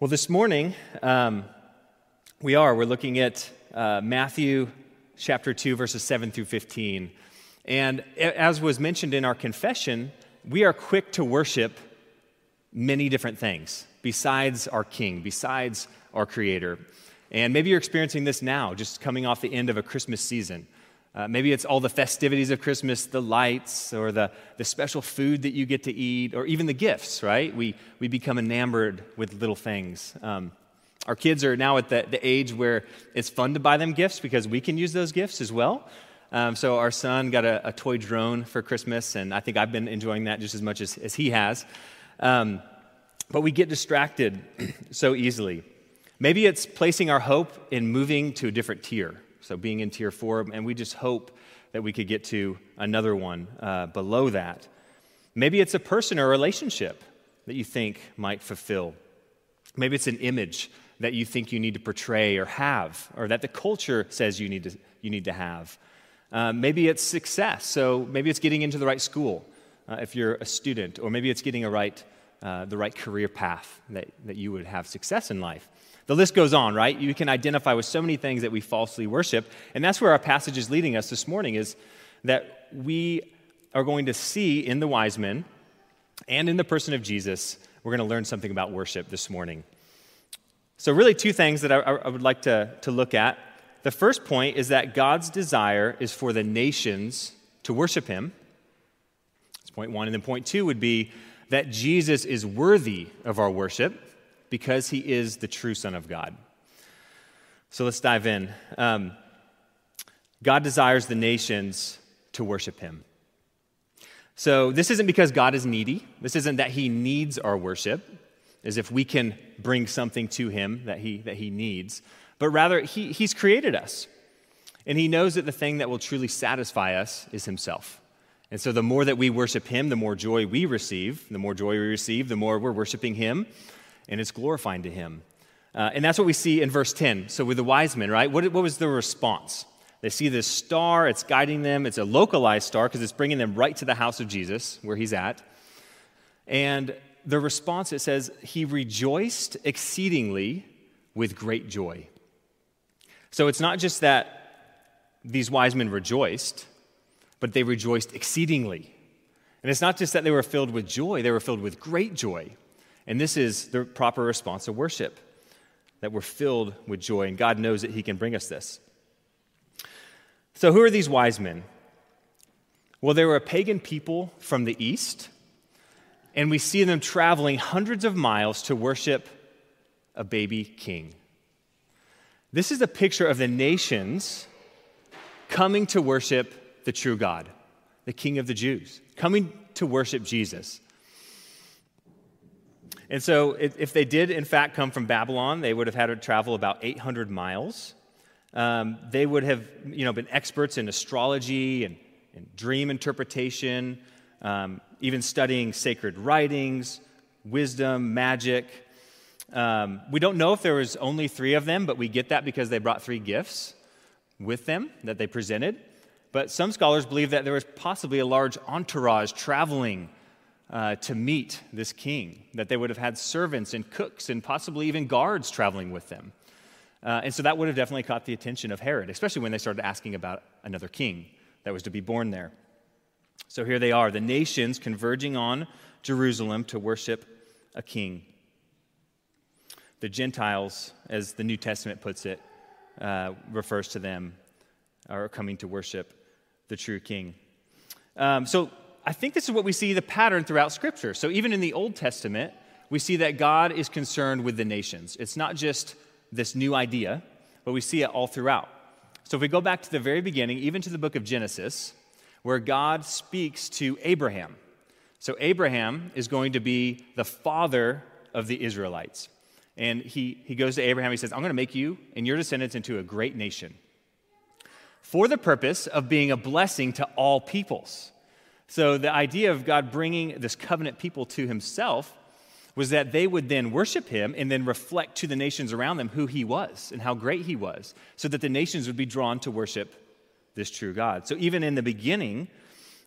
Well, this morning, um, we are. We're looking at uh, Matthew chapter 2, verses 7 through 15. And as was mentioned in our confession, we are quick to worship many different things besides our King, besides our Creator. And maybe you're experiencing this now, just coming off the end of a Christmas season. Uh, maybe it's all the festivities of Christmas, the lights, or the, the special food that you get to eat, or even the gifts, right? We, we become enamored with little things. Um, our kids are now at the, the age where it's fun to buy them gifts because we can use those gifts as well. Um, so our son got a, a, toy drone for Christmas, and I think I've been enjoying that just as much as, as he has. Um, but we get distracted so easily. Maybe it's placing our hope in moving to a different tier so being in tier four, and we just hope that we could get to another one uh, below that. Maybe it's a person or a relationship that you think might fulfill. Maybe it's an image that you think you need to portray or have, or that the culture says you need to, you need to have. Uh, maybe it's success. So maybe it's getting into the right school uh, if you're a student, or maybe it's getting a right, uh, the right career path that, that you would have success in life. The list goes on, right? You can identify with so many things that we falsely worship. And that's where our passage is leading us this morning is that we are going to see in the wise men and in the person of Jesus, we're going to learn something about worship this morning. So, really, two things that I, I would like to, to look at. The first point is that God's desire is for the nations to worship Him. That's point one. And then point two would be that Jesus is worthy of our worship because he is the true Son of God. So let's dive in. Um, God desires the nations to worship him. So this isn't because God is needy. This isn't that he needs our worship, as if we can bring something to him that he, that he needs, but rather he, he's created us. And he knows that the thing that will truly satisfy us is himself. And so the more that we worship him, the more joy we receive. The more joy we receive, the more we're worshiping him and it's glorifying to him. Uh, and that's what we see in verse 10. So, with the wise men, right? What, what was the response? They see this star, it's guiding them. It's a localized star because it's bringing them right to the house of Jesus, where he's at. And the response, it says, he rejoiced exceedingly with great joy. So, it's not just that these wise men rejoiced, but they rejoiced exceedingly. And it's not just that they were filled with joy, they were filled with great joy. And this is the proper response to worship that we're filled with joy, and God knows that He can bring us this. So, who are these wise men? Well, they were a pagan people from the east, and we see them traveling hundreds of miles to worship a baby king. This is a picture of the nations coming to worship the true God, the King of the Jews, coming to worship Jesus. And so, if they did, in fact, come from Babylon, they would have had to travel about 800 miles. Um, they would have you know, been experts in astrology and, and dream interpretation, um, even studying sacred writings, wisdom, magic. Um, we don't know if there was only three of them, but we get that because they brought three gifts with them that they presented. But some scholars believe that there was possibly a large entourage traveling uh, to meet this king, that they would have had servants and cooks and possibly even guards traveling with them. Uh, and so that would have definitely caught the attention of Herod, especially when they started asking about another king that was to be born there. So here they are, the nations converging on Jerusalem to worship a king. The Gentiles, as the New Testament puts it, uh, refers to them, are coming to worship the true king. Um, so I think this is what we see the pattern throughout Scripture. So even in the Old Testament, we see that God is concerned with the nations. It's not just this new idea, but we see it all throughout. So if we go back to the very beginning, even to the book of Genesis, where God speaks to Abraham. So Abraham is going to be the father of the Israelites. And he, he goes to Abraham, he says, I'm going to make you and your descendants into a great nation for the purpose of being a blessing to all peoples. So, the idea of God bringing this covenant people to himself was that they would then worship him and then reflect to the nations around them who he was and how great he was, so that the nations would be drawn to worship this true God. So, even in the beginning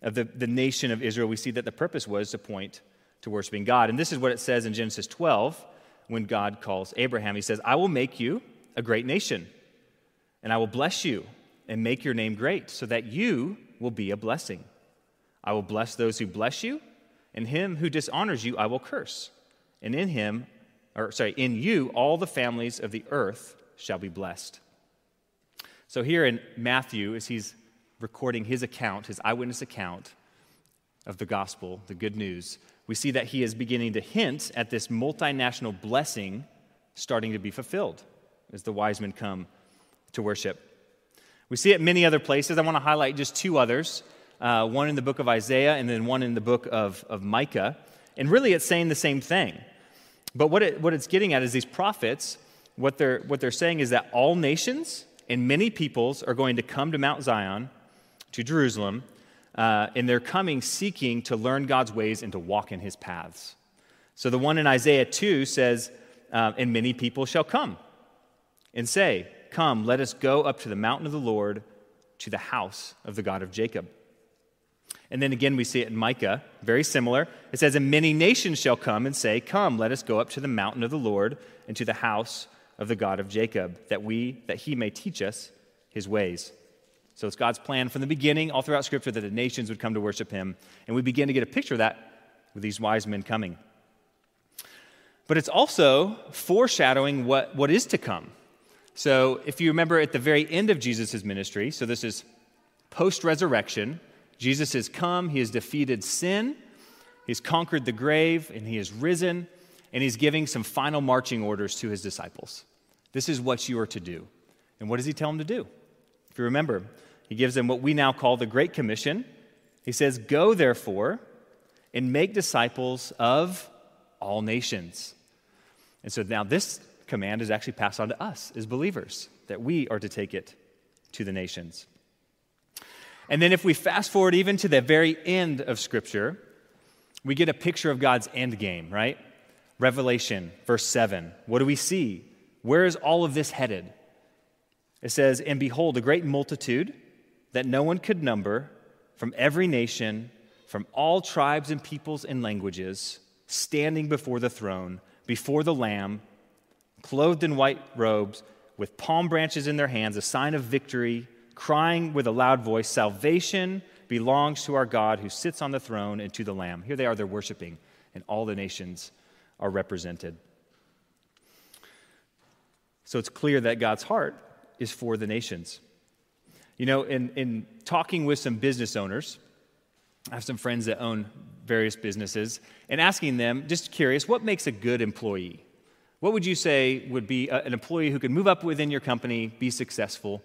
of the, the nation of Israel, we see that the purpose was to point to worshiping God. And this is what it says in Genesis 12 when God calls Abraham. He says, I will make you a great nation, and I will bless you and make your name great, so that you will be a blessing. I will bless those who bless you, and him who dishonors you I will curse. And in him, or sorry, in you all the families of the earth shall be blessed. So here in Matthew, as he's recording his account, his eyewitness account of the gospel, the good news, we see that he is beginning to hint at this multinational blessing starting to be fulfilled as the wise men come to worship. We see it many other places. I want to highlight just two others uh, one in the book of Isaiah and then one in the book of, of Micah. And really, it's saying the same thing. But what, it, what it's getting at is these prophets, what they're, what they're saying is that all nations and many peoples are going to come to Mount Zion, to Jerusalem, uh, and they're coming seeking to learn God's ways and to walk in his paths. So the one in Isaiah 2 says, uh, And many people shall come and say, Come, let us go up to the mountain of the Lord, to the house of the God of Jacob. And then again, we see it in Micah, very similar. It says, And many nations shall come and say, Come, let us go up to the mountain of the Lord and to the house of the God of Jacob, that we, that he may teach us his ways. So it's God's plan from the beginning, all throughout Scripture, that the nations would come to worship Him. And we begin to get a picture of that with these wise men coming. But it's also foreshadowing what, what is to come. So if you remember at the very end of Jesus' ministry, so this is post resurrection, Jesus has come, He has defeated sin, He's conquered the grave, and He has risen, and He's giving some final marching orders to His disciples. This is what you are to do. And what does He tell them to do? If you remember, he gives them what we now call the Great Commission. He says, Go therefore and make disciples of all nations. And so now this command is actually passed on to us as believers, that we are to take it to the nations. And then if we fast forward even to the very end of Scripture, we get a picture of God's end game, right? Revelation, verse 7. What do we see? Where is all of this headed? It says, And behold, a great multitude that no one could number from every nation, from all tribes and peoples and languages, standing before the throne, before the Lamb, clothed in white robes, with palm branches in their hands, a sign of victory, crying with a loud voice, Salvation belongs to our God who sits on the throne and to the Lamb. Here they are, they're worshiping, and all the nations are represented. So it's clear that God's heart is for the nations. You know, in, in talking with some business owners, I have some friends that own various businesses, and asking them, just curious, what makes a good employee? What would you say would be a, an employee who could move up within your company, be successful?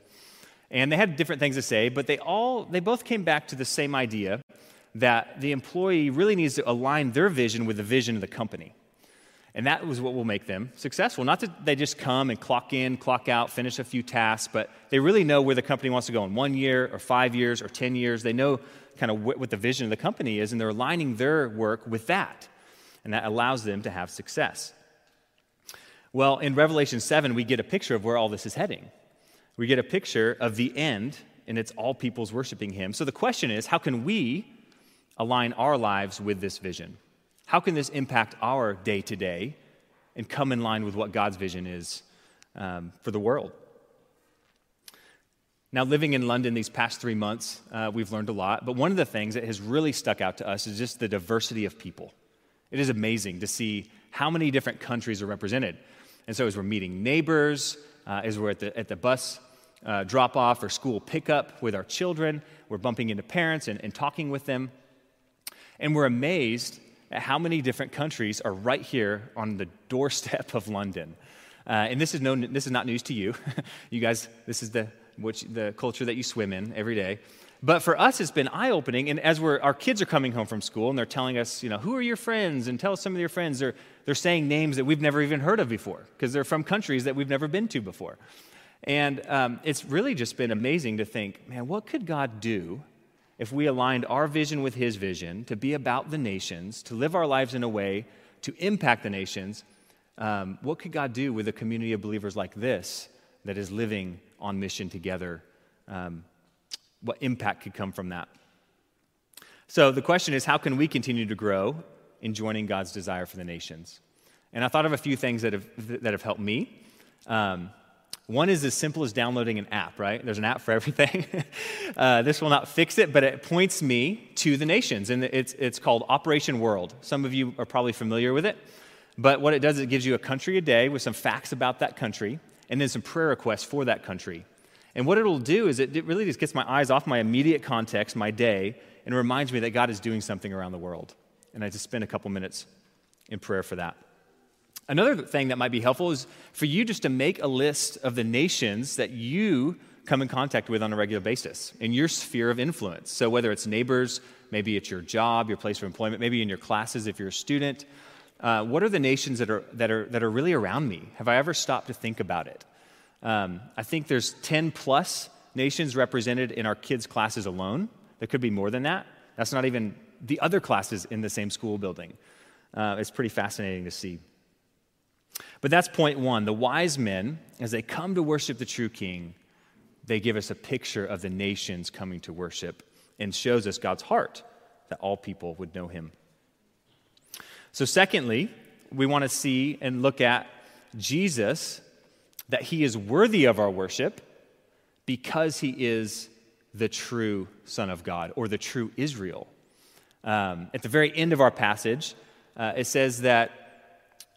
And they had different things to say, but they all they both came back to the same idea that the employee really needs to align their vision with the vision of the company. And that was what will make them successful. Not that they just come and clock in, clock out, finish a few tasks, but they really know where the company wants to go in one year or five years or 10 years. They know kind of what the vision of the company is, and they're aligning their work with that. And that allows them to have success. Well, in Revelation 7, we get a picture of where all this is heading. We get a picture of the end, and it's all people's worshiping Him. So the question is how can we align our lives with this vision? How can this impact our day to day and come in line with what God's vision is um, for the world? Now, living in London these past three months, uh, we've learned a lot, but one of the things that has really stuck out to us is just the diversity of people. It is amazing to see how many different countries are represented. And so, as we're meeting neighbors, uh, as we're at the, at the bus uh, drop off or school pickup with our children, we're bumping into parents and, and talking with them. And we're amazed at how many different countries are right here on the doorstep of London. Uh, and this is, no, this is not news to you. you guys, this is the, which, the culture that you swim in every day. But for us, it's been eye opening. And as we're, our kids are coming home from school and they're telling us, you know, who are your friends? And tell us some of your friends. They're, they're saying names that we've never even heard of before because they're from countries that we've never been to before. And um, it's really just been amazing to think, man, what could God do if we aligned our vision with his vision to be about the nations, to live our lives in a way to impact the nations, um, what could God do with a community of believers like this that is living on mission together? Um, what impact could come from that? So the question is how can we continue to grow in joining God's desire for the nations? And I thought of a few things that have, that have helped me. Um, one is as simple as downloading an app, right? There's an app for everything. uh, this will not fix it, but it points me to the nations, and it's, it's called Operation World. Some of you are probably familiar with it, but what it does is it gives you a country a day with some facts about that country, and then some prayer requests for that country. And what it'll do is it, it really just gets my eyes off my immediate context, my day, and reminds me that God is doing something around the world. And I just spend a couple minutes in prayer for that. Another thing that might be helpful is for you just to make a list of the nations that you come in contact with on a regular basis in your sphere of influence. So, whether it's neighbors, maybe it's your job, your place of employment, maybe in your classes if you're a student, uh, what are the nations that are, that, are, that are really around me? Have I ever stopped to think about it? Um, I think there's 10 plus nations represented in our kids' classes alone. There could be more than that. That's not even the other classes in the same school building. Uh, it's pretty fascinating to see. But that's point one. The wise men, as they come to worship the true king, they give us a picture of the nations coming to worship and shows us God's heart that all people would know him. So, secondly, we want to see and look at Jesus, that he is worthy of our worship because he is the true Son of God or the true Israel. Um, at the very end of our passage, uh, it says that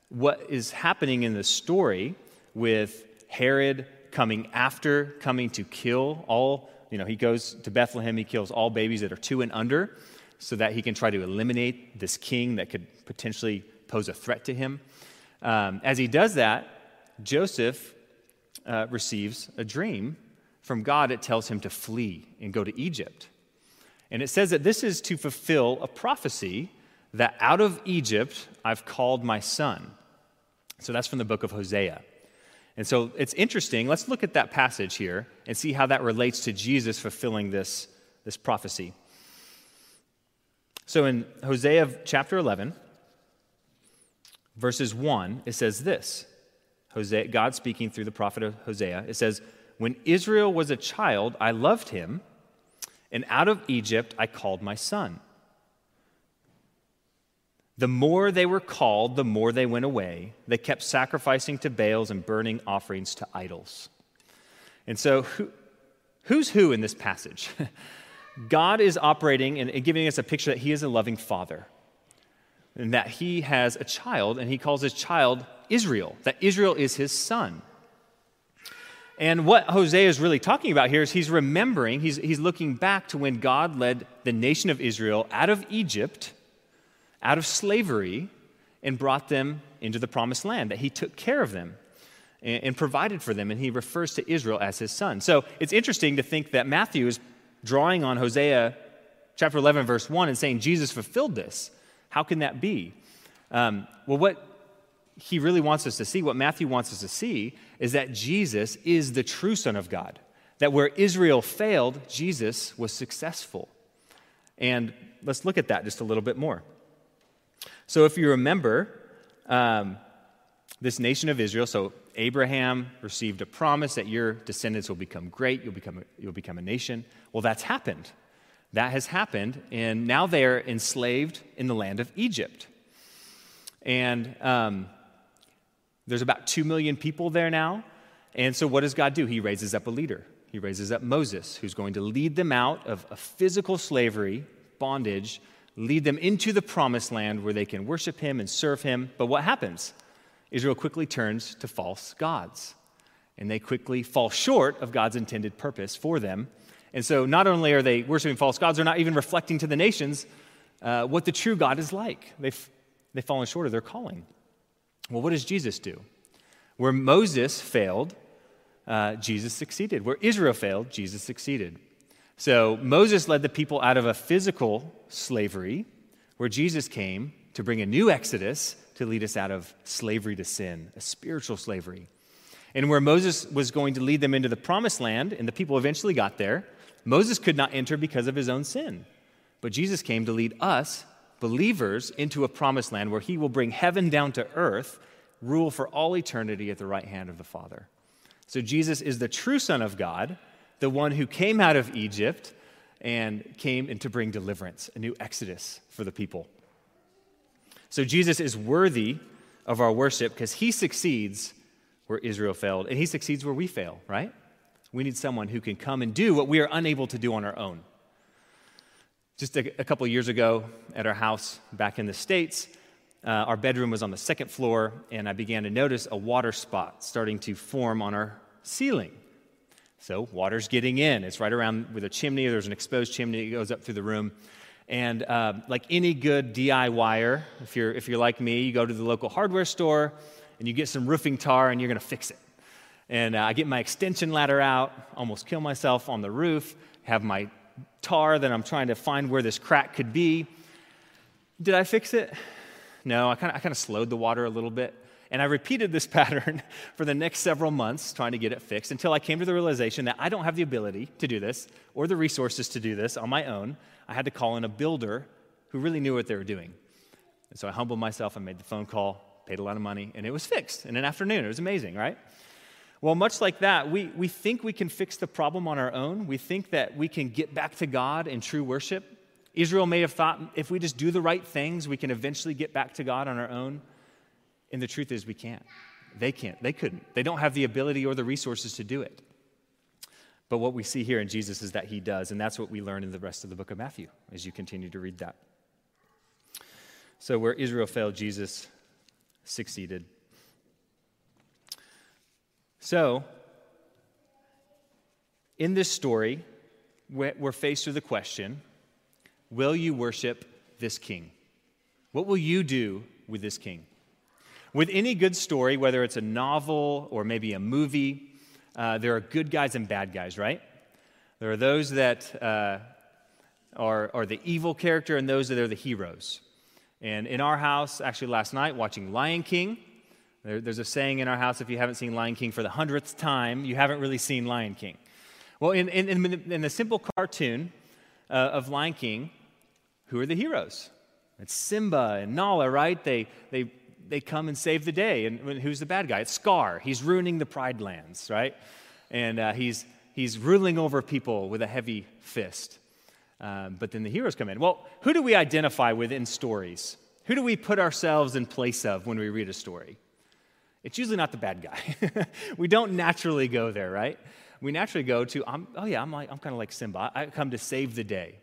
what is happening in the story with Herod coming after, coming to kill all, you know, he goes to Bethlehem, he kills all babies that are two and under so that he can try to eliminate this king that could potentially pose a threat to him. Um, as he does that, Joseph uh, receives a dream from God. It tells him to flee and go to Egypt. And it says that this is to fulfill a prophecy that out of Egypt I've called my son. So that's from the book of Hosea. And so it's interesting. Let's look at that passage here and see how that relates to Jesus fulfilling this, this prophecy. So in Hosea chapter 11, verses 1, it says this Hosea, God speaking through the prophet Hosea, it says, When Israel was a child, I loved him, and out of Egypt I called my son. The more they were called, the more they went away. They kept sacrificing to Baals and burning offerings to idols. And so, who, who's who in this passage? God is operating and giving us a picture that He is a loving Father and that He has a child, and He calls His child Israel, that Israel is His son. And what Hosea is really talking about here is he's remembering, he's, he's looking back to when God led the nation of Israel out of Egypt out of slavery and brought them into the promised land, that he took care of them and, and provided for them, and he refers to Israel as his son. So it's interesting to think that Matthew is drawing on Hosea chapter 11, verse 1, and saying Jesus fulfilled this. How can that be? Um, well, what he really wants us to see, what Matthew wants us to see, is that Jesus is the true Son of God. That where Israel failed, Jesus was successful. And let's look at that just a little bit more. So, if you remember, um, this nation of Israel, so Abraham received a promise that your descendants will become great, you'll become a, you'll become a nation. Well, that's happened. That has happened, and now they are enslaved in the land of Egypt. And um, there's about 2 million people there now. And so, what does God do? He raises up a leader. He raises up Moses, who's going to lead them out of a physical slavery, bondage, lead them into the promised land where they can worship him and serve him. But what happens? Israel quickly turns to false gods, and they quickly fall short of God's intended purpose for them. And so, not only are they worshiping false gods, they're not even reflecting to the nations uh, what the true God is like. They've, they've fallen short of their calling. Well, what does Jesus do? Where Moses failed, uh, Jesus succeeded. Where Israel failed, Jesus succeeded. So Moses led the people out of a physical slavery, where Jesus came to bring a new exodus to lead us out of slavery to sin, a spiritual slavery. And where Moses was going to lead them into the promised land, and the people eventually got there, Moses could not enter because of his own sin. But Jesus came to lead us, believers, into a promised land where he will bring heaven down to earth, rule for all eternity at the right hand of the Father. So Jesus is the true Son of God the one who came out of Egypt and came in to bring deliverance, a new exodus for the people. So Jesus is worthy of our worship because he succeeds where Israel failed, and he succeeds where we fail, right? We need someone who can come and do what we are unable to do on our own. Just a, a couple years ago at our house back in the States, uh, our bedroom was on the second floor, and I began to notice a water spot starting to form on our ceiling. So, water's getting in. It's right around with a chimney. There's an exposed chimney that goes up through the room. And uh, like any good DIYer, if you're, if you're like me, you go to the local hardware store and you get some roofing tar and you're going to fix it. And uh, I get my extension ladder out, almost kill myself on the roof, have my tar that I'm trying to find where this crack could be. Did I fix it? No, I kind of slowed the water a little bit. And I repeated this pattern for the next several months, trying to get it fixed, until I came to the realization that I don't have the ability to do this or the resources to do this on my own. I had to call in a builder who really knew what they were doing. And so I humbled myself I made the phone call, paid a lot of money, and it was fixed in an afternoon. It was amazing, right? Well, much like that, we, we think we can fix the problem on our own. We think that we can get back to God in true worship. Israel may have thought if we just do the right things, we can eventually get back to God on our own. And the truth is, we can't. They can't. They couldn't. They don't have the ability or the resources to do it. But what we see here in Jesus is that he does, and that's what we learn in the rest of the book of Matthew as you continue to read that. So, where Israel failed, Jesus succeeded. So, in this story, we're faced with the question Will you worship this king? What will you do with this king? With any good story, whether it's a novel or maybe a movie, uh, there are good guys and bad guys, right? There are those that uh, are, are the evil character and those that are the heroes. And in our house, actually last night, watching Lion King, there, there's a saying in our house if you haven't seen Lion King for the hundredth time, you haven't really seen Lion King. Well, in, in, in, the simple cartoon uh, of Lion King, who are the heroes? It's Simba and Nala, right? They, they they come and save the day. And who's the bad guy? It's Scar. He's ruining the Pride Lands, right? And uh, he's, he's ruling over people with a heavy fist. Um, but then the heroes come in. Well, who do we identify with in stories? Who do we put ourselves in place of when we read a story? It's usually not the bad guy. we don't naturally go there, right? We naturally go to, I'm, oh yeah, I'm, like, I'm kind of like Simba. I come to save the day.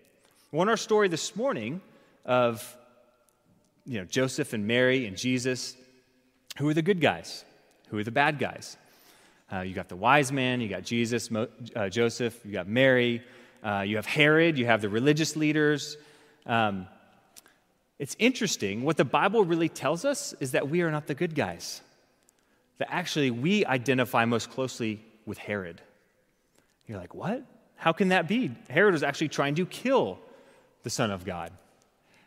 In our story this morning of you know, Joseph and Mary and Jesus, who are the good guys? Who are the bad guys? Uh, you got the wise man, you got Jesus, Mo, uh, Joseph, you got Mary, uh, you have Herod, you have the religious leaders. Um, it's interesting. What the Bible really tells us is that we are not the good guys. That actually we identify most closely with Herod. You're like, what? How can that be? Herod was actually trying to kill the Son of God.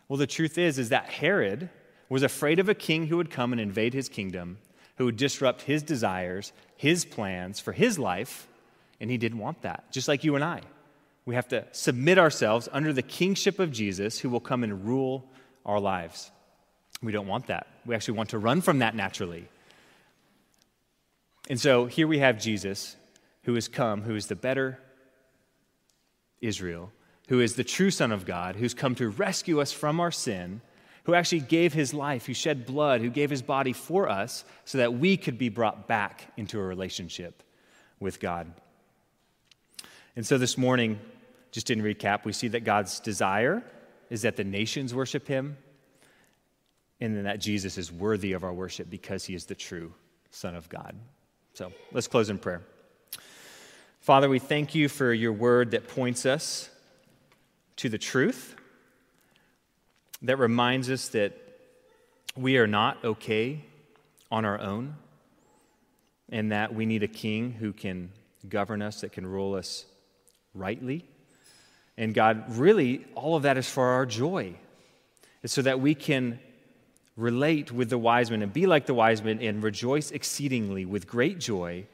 Well, the truth is, is that Herod was afraid of a king who would come and invade his kingdom, who would disrupt his desires, his plans for his life, and he didn't want that, just like you and I. We have to submit ourselves under the kingship of Jesus, who will come and rule our lives. We don't want that. We actually want to run from that naturally. And so here we have Jesus, who has come, who is the better Israel, who is the true Son of God, who's come to rescue us from our sin, who actually gave his life, who shed blood, who gave his body for us so that we could be brought back into a relationship with God. And so this morning, just in recap, we see that God's desire is that the nations worship him, and then that Jesus is worthy of our worship because he is the true Son of God. So let's close in prayer. Father, we thank you for your word that points us to the truth that reminds us that we are not okay on our own and that we need a king who can govern us, that can rule us rightly. And God, really, all of that is for our joy. It's so that we can relate with the wise men and be like the wise men and rejoice exceedingly with great joy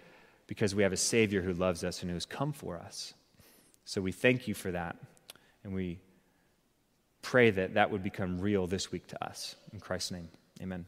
because we have a Savior who loves us and who has come for us. So we thank you for that. And we pray that that would become real this week to us. In Christ's name, amen.